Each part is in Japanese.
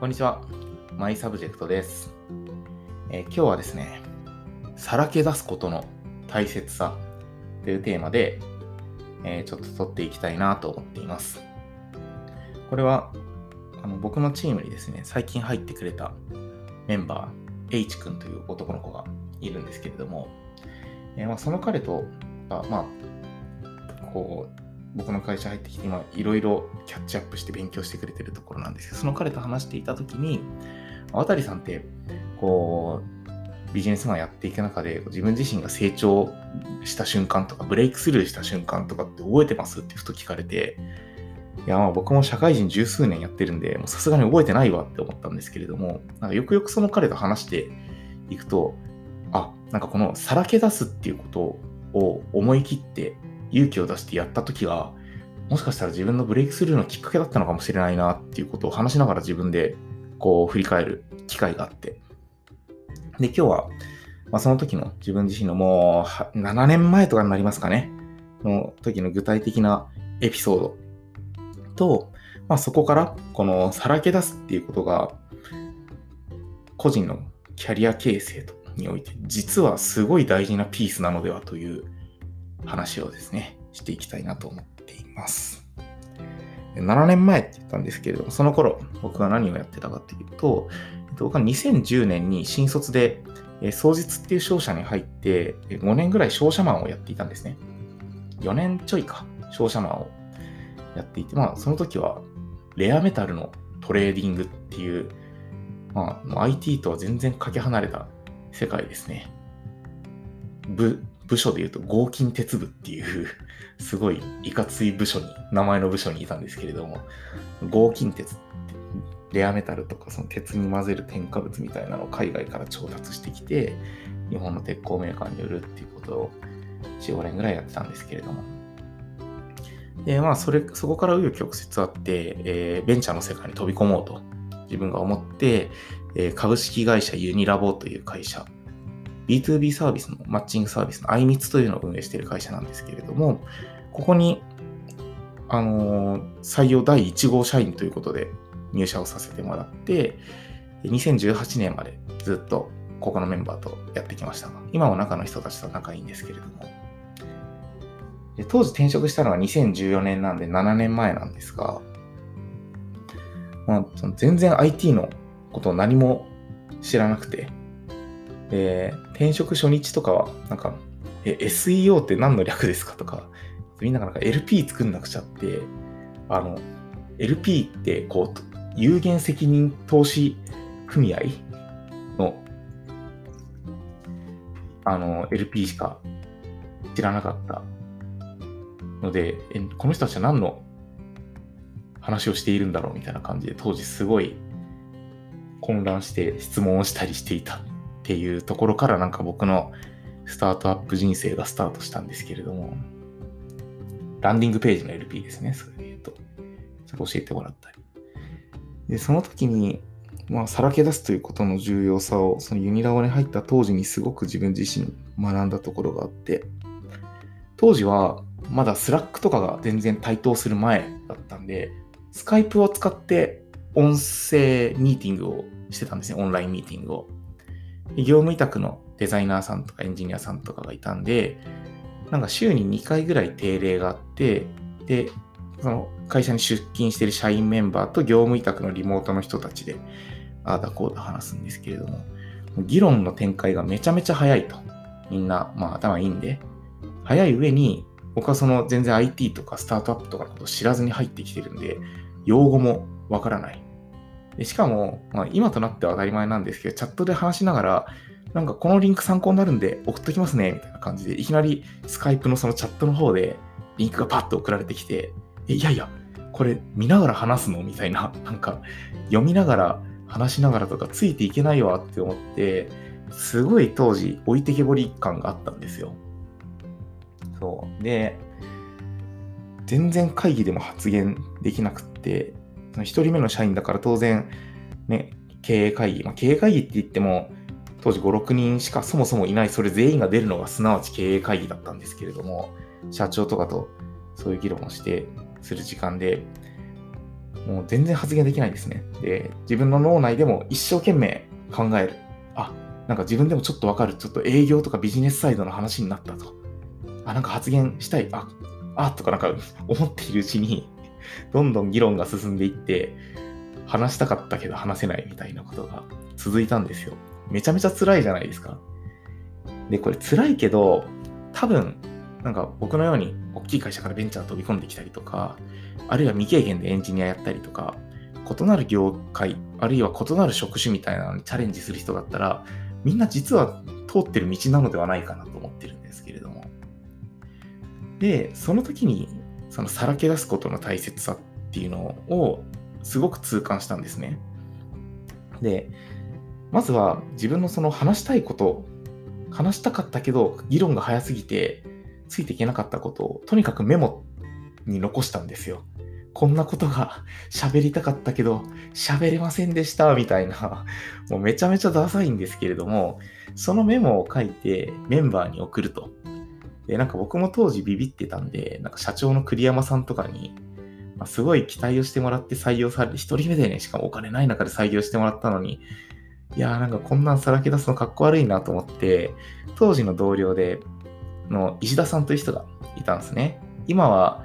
こんにちは。マイサブジェクトです。えー、今日はですね、さらけ出すことの大切さというテーマで、えー、ちょっと撮っていきたいなと思っています。これは、あの僕のチームにですね、最近入ってくれたメンバー、H 君という男の子がいるんですけれども、えー、まあ、その彼と、あまあ、こう、僕の会社入ってきて今いろいろキャッチアップして勉強してくれてるところなんですけどその彼と話していた時に渡さんってこうビジネスマンやっていく中で自分自身が成長した瞬間とかブレイクスルーした瞬間とかって覚えてますってふと聞かれていやまあ僕も社会人十数年やってるんでさすがに覚えてないわって思ったんですけれどもなんかよくよくその彼と話していくとあなんかこのさらけ出すっていうことを思い切って勇気を出してやった時が、もしかしたら自分のブレイクスルーのきっかけだったのかもしれないなっていうことを話しながら自分でこう振り返る機会があって。で、今日は、まあ、その時の自分自身のもう7年前とかになりますかね、の時の具体的なエピソードと、まあ、そこからこのさらけ出すっていうことが個人のキャリア形成において実はすごい大事なピースなのではという話をですね、していきたいなと思っています。7年前って言ったんですけれども、その頃僕が何をやってたかっていうと、僕は2010年に新卒で、双日っていう商社に入って、5年ぐらい商社マンをやっていたんですね。4年ちょいか、商社マンをやっていて、まあ、その時は、レアメタルのトレーディングっていう、まあ、IT とは全然かけ離れた世界ですね。部、部署で言うと合金鉄部っていう すごいいかつい部署に、名前の部署にいたんですけれども、合金鉄レアメタルとかその鉄に混ぜる添加物みたいなのを海外から調達してきて、日本の鉄鋼メーカーに売るっていうことを4、5年ぐらいやってたんですけれども。で、まあ、それ、そこから紆余曲折あって、えー、ベンチャーの世界に飛び込もうと自分が思って、えー、株式会社ユニラボという会社 B2B サービスのマッチングサービスの iMits というのを運営している会社なんですけれども、ここに、あのー、採用第1号社員ということで入社をさせてもらって、2018年までずっとここのメンバーとやってきました、今は中の人たちと仲いいんですけれども、で当時転職したのは2014年なんで7年前なんですが、まあ、全然 IT のことを何も知らなくて、で、転職初日とかは、なんか、え、SEO って何の略ですか？とか、みんながなんか LP 作んなくちゃって、あの、LP ってこう、有限責任投資組合の、あの、LP しか知らなかったので、えこの人たちは何の話をしているんだろう？みたいな感じで、当時すごい混乱して質問をしたりしていた。っていうところからなんか僕のスタートアップ人生がスタートしたんですけれども、ランディングページの LP ですね、それで言うと。それ教えてもらったり。で、その時に、まあ、さらけ出すということの重要さを、そのユニラボに入った当時にすごく自分自身学んだところがあって、当時はまだスラックとかが全然台頭する前だったんで、スカイプを使って音声ミーティングをしてたんですね、オンラインミーティングを。業務委託のデザイナーさんとかエンジニアさんとかがいたんで、なんか週に2回ぐらい定例があって、で、その会社に出勤してる社員メンバーと業務委託のリモートの人たちで、ああだこうだ話すんですけれども、議論の展開がめちゃめちゃ早いと。みんな、まあ頭いいんで、早い上に、僕はその全然 IT とかスタートアップとかのことを知らずに入ってきてるんで、用語もわからない。でしかも、まあ、今となっては当たり前なんですけど、チャットで話しながら、なんかこのリンク参考になるんで送っときますね、みたいな感じで、いきなりスカイプのそのチャットの方でリンクがパッと送られてきて、えいやいや、これ見ながら話すの？みたいな、なんか読みながら話しながらとかついていけないわって思って、すごい当時置いてけぼり感があったんですよ。そう。で、全然会議でも発言できなくって、1人目の社員だから当然、ね、経営会議、まあ、経営会議って言っても、当時5、6人しかそもそもいない、それ全員が出るのがすなわち経営会議だったんですけれども、社長とかとそういう議論をして、する時間で、もう全然発言できないですね。で、自分の脳内でも一生懸命考える。あ、なんか自分でもちょっとわかる。ちょっと営業とかビジネスサイドの話になったと。あ、なんか発言したい。あ、あ、とかなんか思っているうちに、どんどん議論が進んでいって、話したかったけど話せないみたいなことが続いたんですよ。めちゃめちゃ辛いじゃないですか。で、これ辛いけど、多分、なんか僕のように大きい会社からベンチャー飛び込んできたりとか、あるいは未経験でエンジニアやったりとか、異なる業界、あるいは異なる職種みたいなのにチャレンジする人だったら、みんな実は通ってる道なのではないかなと思ってるんですけれども。で、その時に、そのさらけ出すことの大切さっていうのをすごく痛感したんですね。で、まずは自分のその話したいこと、話したかったけど、議論が早すぎて、ついていけなかったことを、とにかくメモに残したんですよ。こんなことが喋りたかったけど、喋れませんでした、みたいな、もうめちゃめちゃダサいんですけれども、そのメモを書いてメンバーに送ると。で、なんか僕も当時ビビってたんで、なんか社長の栗山さんとかに、まあ、すごい期待をしてもらって採用されて、一人目でね、しかもお金ない中で採用してもらったのに、いやーなんかこんなんさらけ出すのかっこ悪いなと思って、当時の同僚で、の石田さんという人がいたんですね。今は、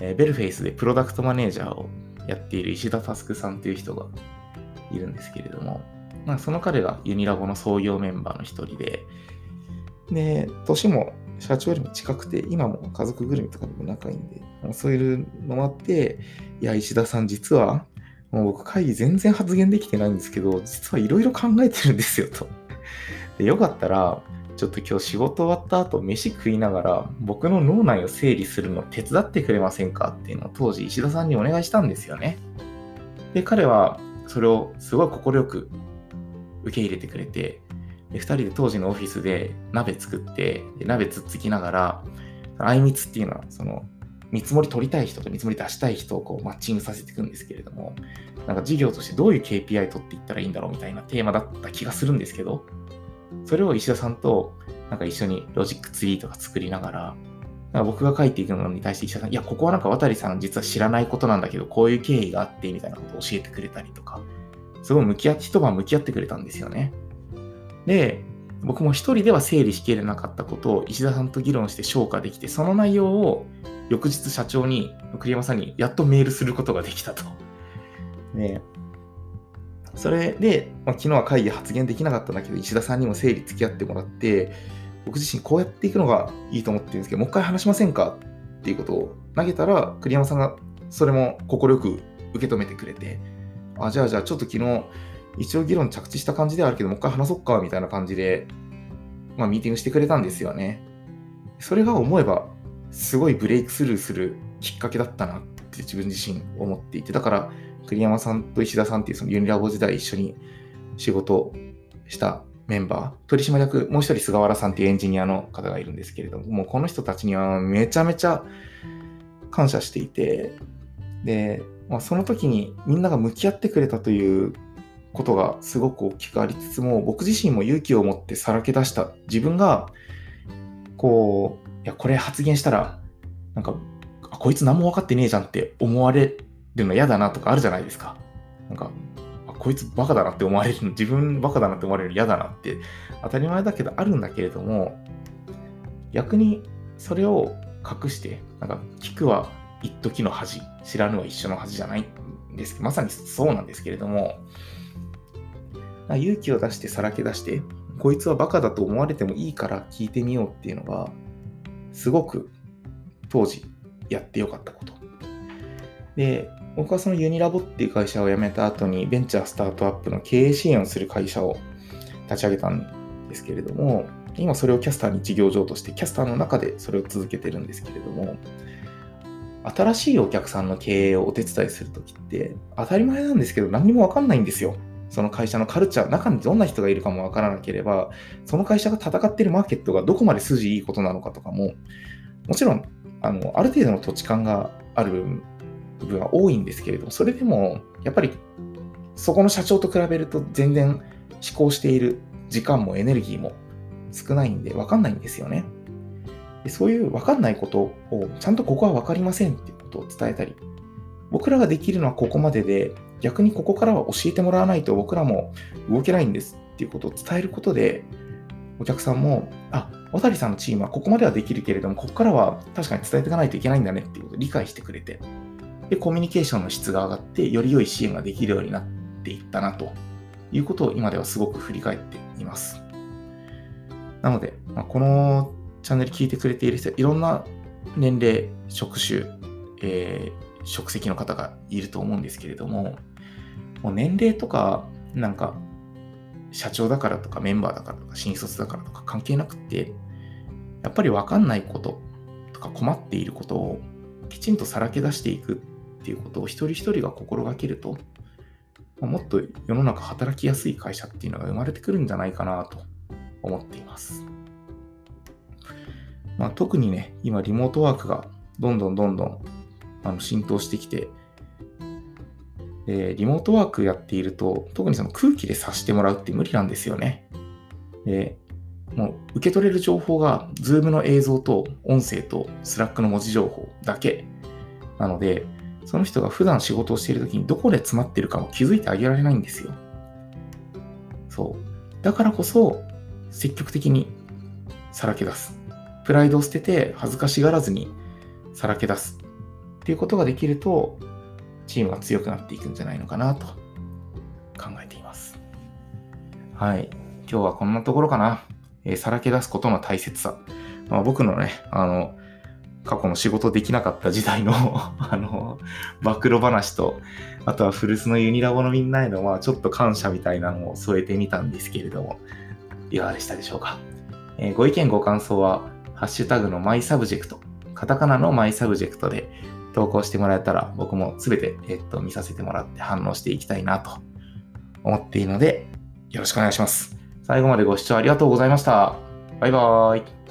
えー、ベルフェイスでプロダクトマネージャーをやっている石田佑さんという人がいるんですけれども、まあ、その彼がユニラボの創業メンバーの一人で、で、年も社長よりも近くて、今も家族ぐるみとかでも仲いいんで、そういうのもあって、いや、石田さん実は、もう僕会議全然発言できてないんですけど、実はいろいろ考えてるんですよと。でよかったら、ちょっと今日仕事終わった後、飯食いながら、僕の脳内を整理するの手伝ってくれませんか？っていうのを当時石田さんにお願いしたんですよね。で、彼はそれをすごい快く受け入れてくれて、で2人で当時のオフィスで鍋作って、で鍋つっつきながら、あいみつっていうのは、その、見積もり取りたい人と見積もり出したい人をこうマッチングさせていくんですけれども、なんか事業としてどういう KPI 取っていったらいいんだろうみたいなテーマだった気がするんですけど、それを石田さんとなんか一緒にロジックツリーとか作りながら、ら僕が書いていくのに対して石田さん、いや、ここはなんか渡さん実は知らないことなんだけど、こういう経緯があってみたいなことを教えてくれたりとか、すごい向き合って、一晩向き合ってくれたんですよね。で、僕も一人では整理しきれなかったことを石田さんと議論して消化できて、その内容を翌日社長に、栗山さんにやっとメールすることができたと。ねそれで、まあ、昨日は会議発言できなかったんだけど、石田さんにも整理付き合ってもらって、僕自身こうやっていくのがいいと思ってるんですけど、もう一回話しませんかっていうことを投げたら、栗山さんがそれも快く受け止めてくれて、あ、じゃあじゃあちょっと昨日、一応議論着地した感じではあるけど、もう一回話そっか、みたいな感じで、まあミーティングしてくれたんですよね。それが思えば、すごいブレイクスルーするきっかけだったなって自分自身思っていて、だから、栗山さんと石田さんっていうそのユニラボ時代一緒に仕事したメンバー、取締役、もう一人菅原さんっていうエンジニアの方がいるんですけれども、もうこの人たちにはめちゃめちゃ感謝していて、で、まあ、その時にみんなが向き合ってくれたということがすごく大きくありつつも、僕自身も勇気を持ってさらけ出した自分が、こう、いや、これ発言したら、なんかあ、こいつ何も分かってねえじゃんって思われるの嫌だなとかあるじゃないですか。なんか、あこいつバカだなって思われるの、自分バカだなって思われるの嫌だなって当たり前だけどあるんだけれども、逆にそれを隠して、なんか聞くは一時の恥、知らぬは一緒の恥じゃないんです、まさにそうなんですけれども、ま勇気を出してさらけ出して、こいつはバカだと思われてもいいから聞いてみようっていうのが、すごく当時やってよかったこと。で、僕はそのユニラボっていう会社を辞めた後にベンチャースタートアップの経営支援をする会社を立ち上げたんですけれども、今それをキャスターに事業上としてキャスターの中でそれを続けてるんですけれども、新しいお客さんの経営をお手伝いするときって当たり前なんですけど何にもわかんないんですよ。その会社のカルチャー、中にどんな人がいるかもわからなければ、その会社が戦っているマーケットがどこまで筋いいことなのかとかも、もちろん、あの、ある程度の土地感がある部分は多いんですけれども、それでも、やっぱり、そこの社長と比べると全然思考している時間もエネルギーも少ないんで、わかんないんですよね。でそういうわかんないことを、ちゃんとここはわかりませんっていうことを伝えたり、僕らができるのはここまでで、逆にここからは教えてもらわないと僕らも動けないんですっていうことを伝えることで、お客さんも、あ、渡さんのチームはここまではできるけれども、ここからは確かに伝えていかないといけないんだねっていうことを理解してくれて、で、コミュニケーションの質が上がって、より良い支援ができるようになっていったなということを今ではすごく振り返っています。なので、まあ、このチャンネル聞いてくれている人、いろんな年齢、職種、えー、職責の方がいると思うんですけれども、もう年齢とか、なんか、社長だからとかメンバーだからとか新卒だからとか関係なくて、やっぱり分かんないこととか困っていることをきちんとさらけ出していくっていうことを一人一人が心がけると、もっと世の中働きやすい会社っていうのが生まれてくるんじゃないかなと思っています。まあ、特にね、今リモートワークがどんどんどんどんあの浸透してきて、で、リモートワークやっていると、特にその空気で察してもらうって無理なんですよね。で、もう受け取れる情報が Zoom の映像と音声と Slack の文字情報だけなので、その人が普段仕事をしている時にどこで詰まってるかも気づいてあげられないんですよ。そう。だからこそ、積極的にさらけ出す。プライドを捨てて恥ずかしがらずにさらけ出す。っていうことができると、チームが強くなっていくんじゃないのかなと考えています。はい。今日はこんなところかな。えー、さらけ出すことの大切さ。まあ、僕のね、あの、過去の仕事できなかった時代の あの、暴露話と、あとは古巣のユニラボのみんなへの、まあ、ちょっと感謝みたいなのを添えてみたんですけれども、いかがでしたでしょうか。えー、ご意見ご感想は、ハッシュタグのマイサブジェクト、カタカナのマイサブジェクトで投稿してもらえたら、僕もすべて、えっと、見させてもらって反応していきたいなと思っているので、よろしくお願いします。最後までご視聴ありがとうございました。バイバーイ。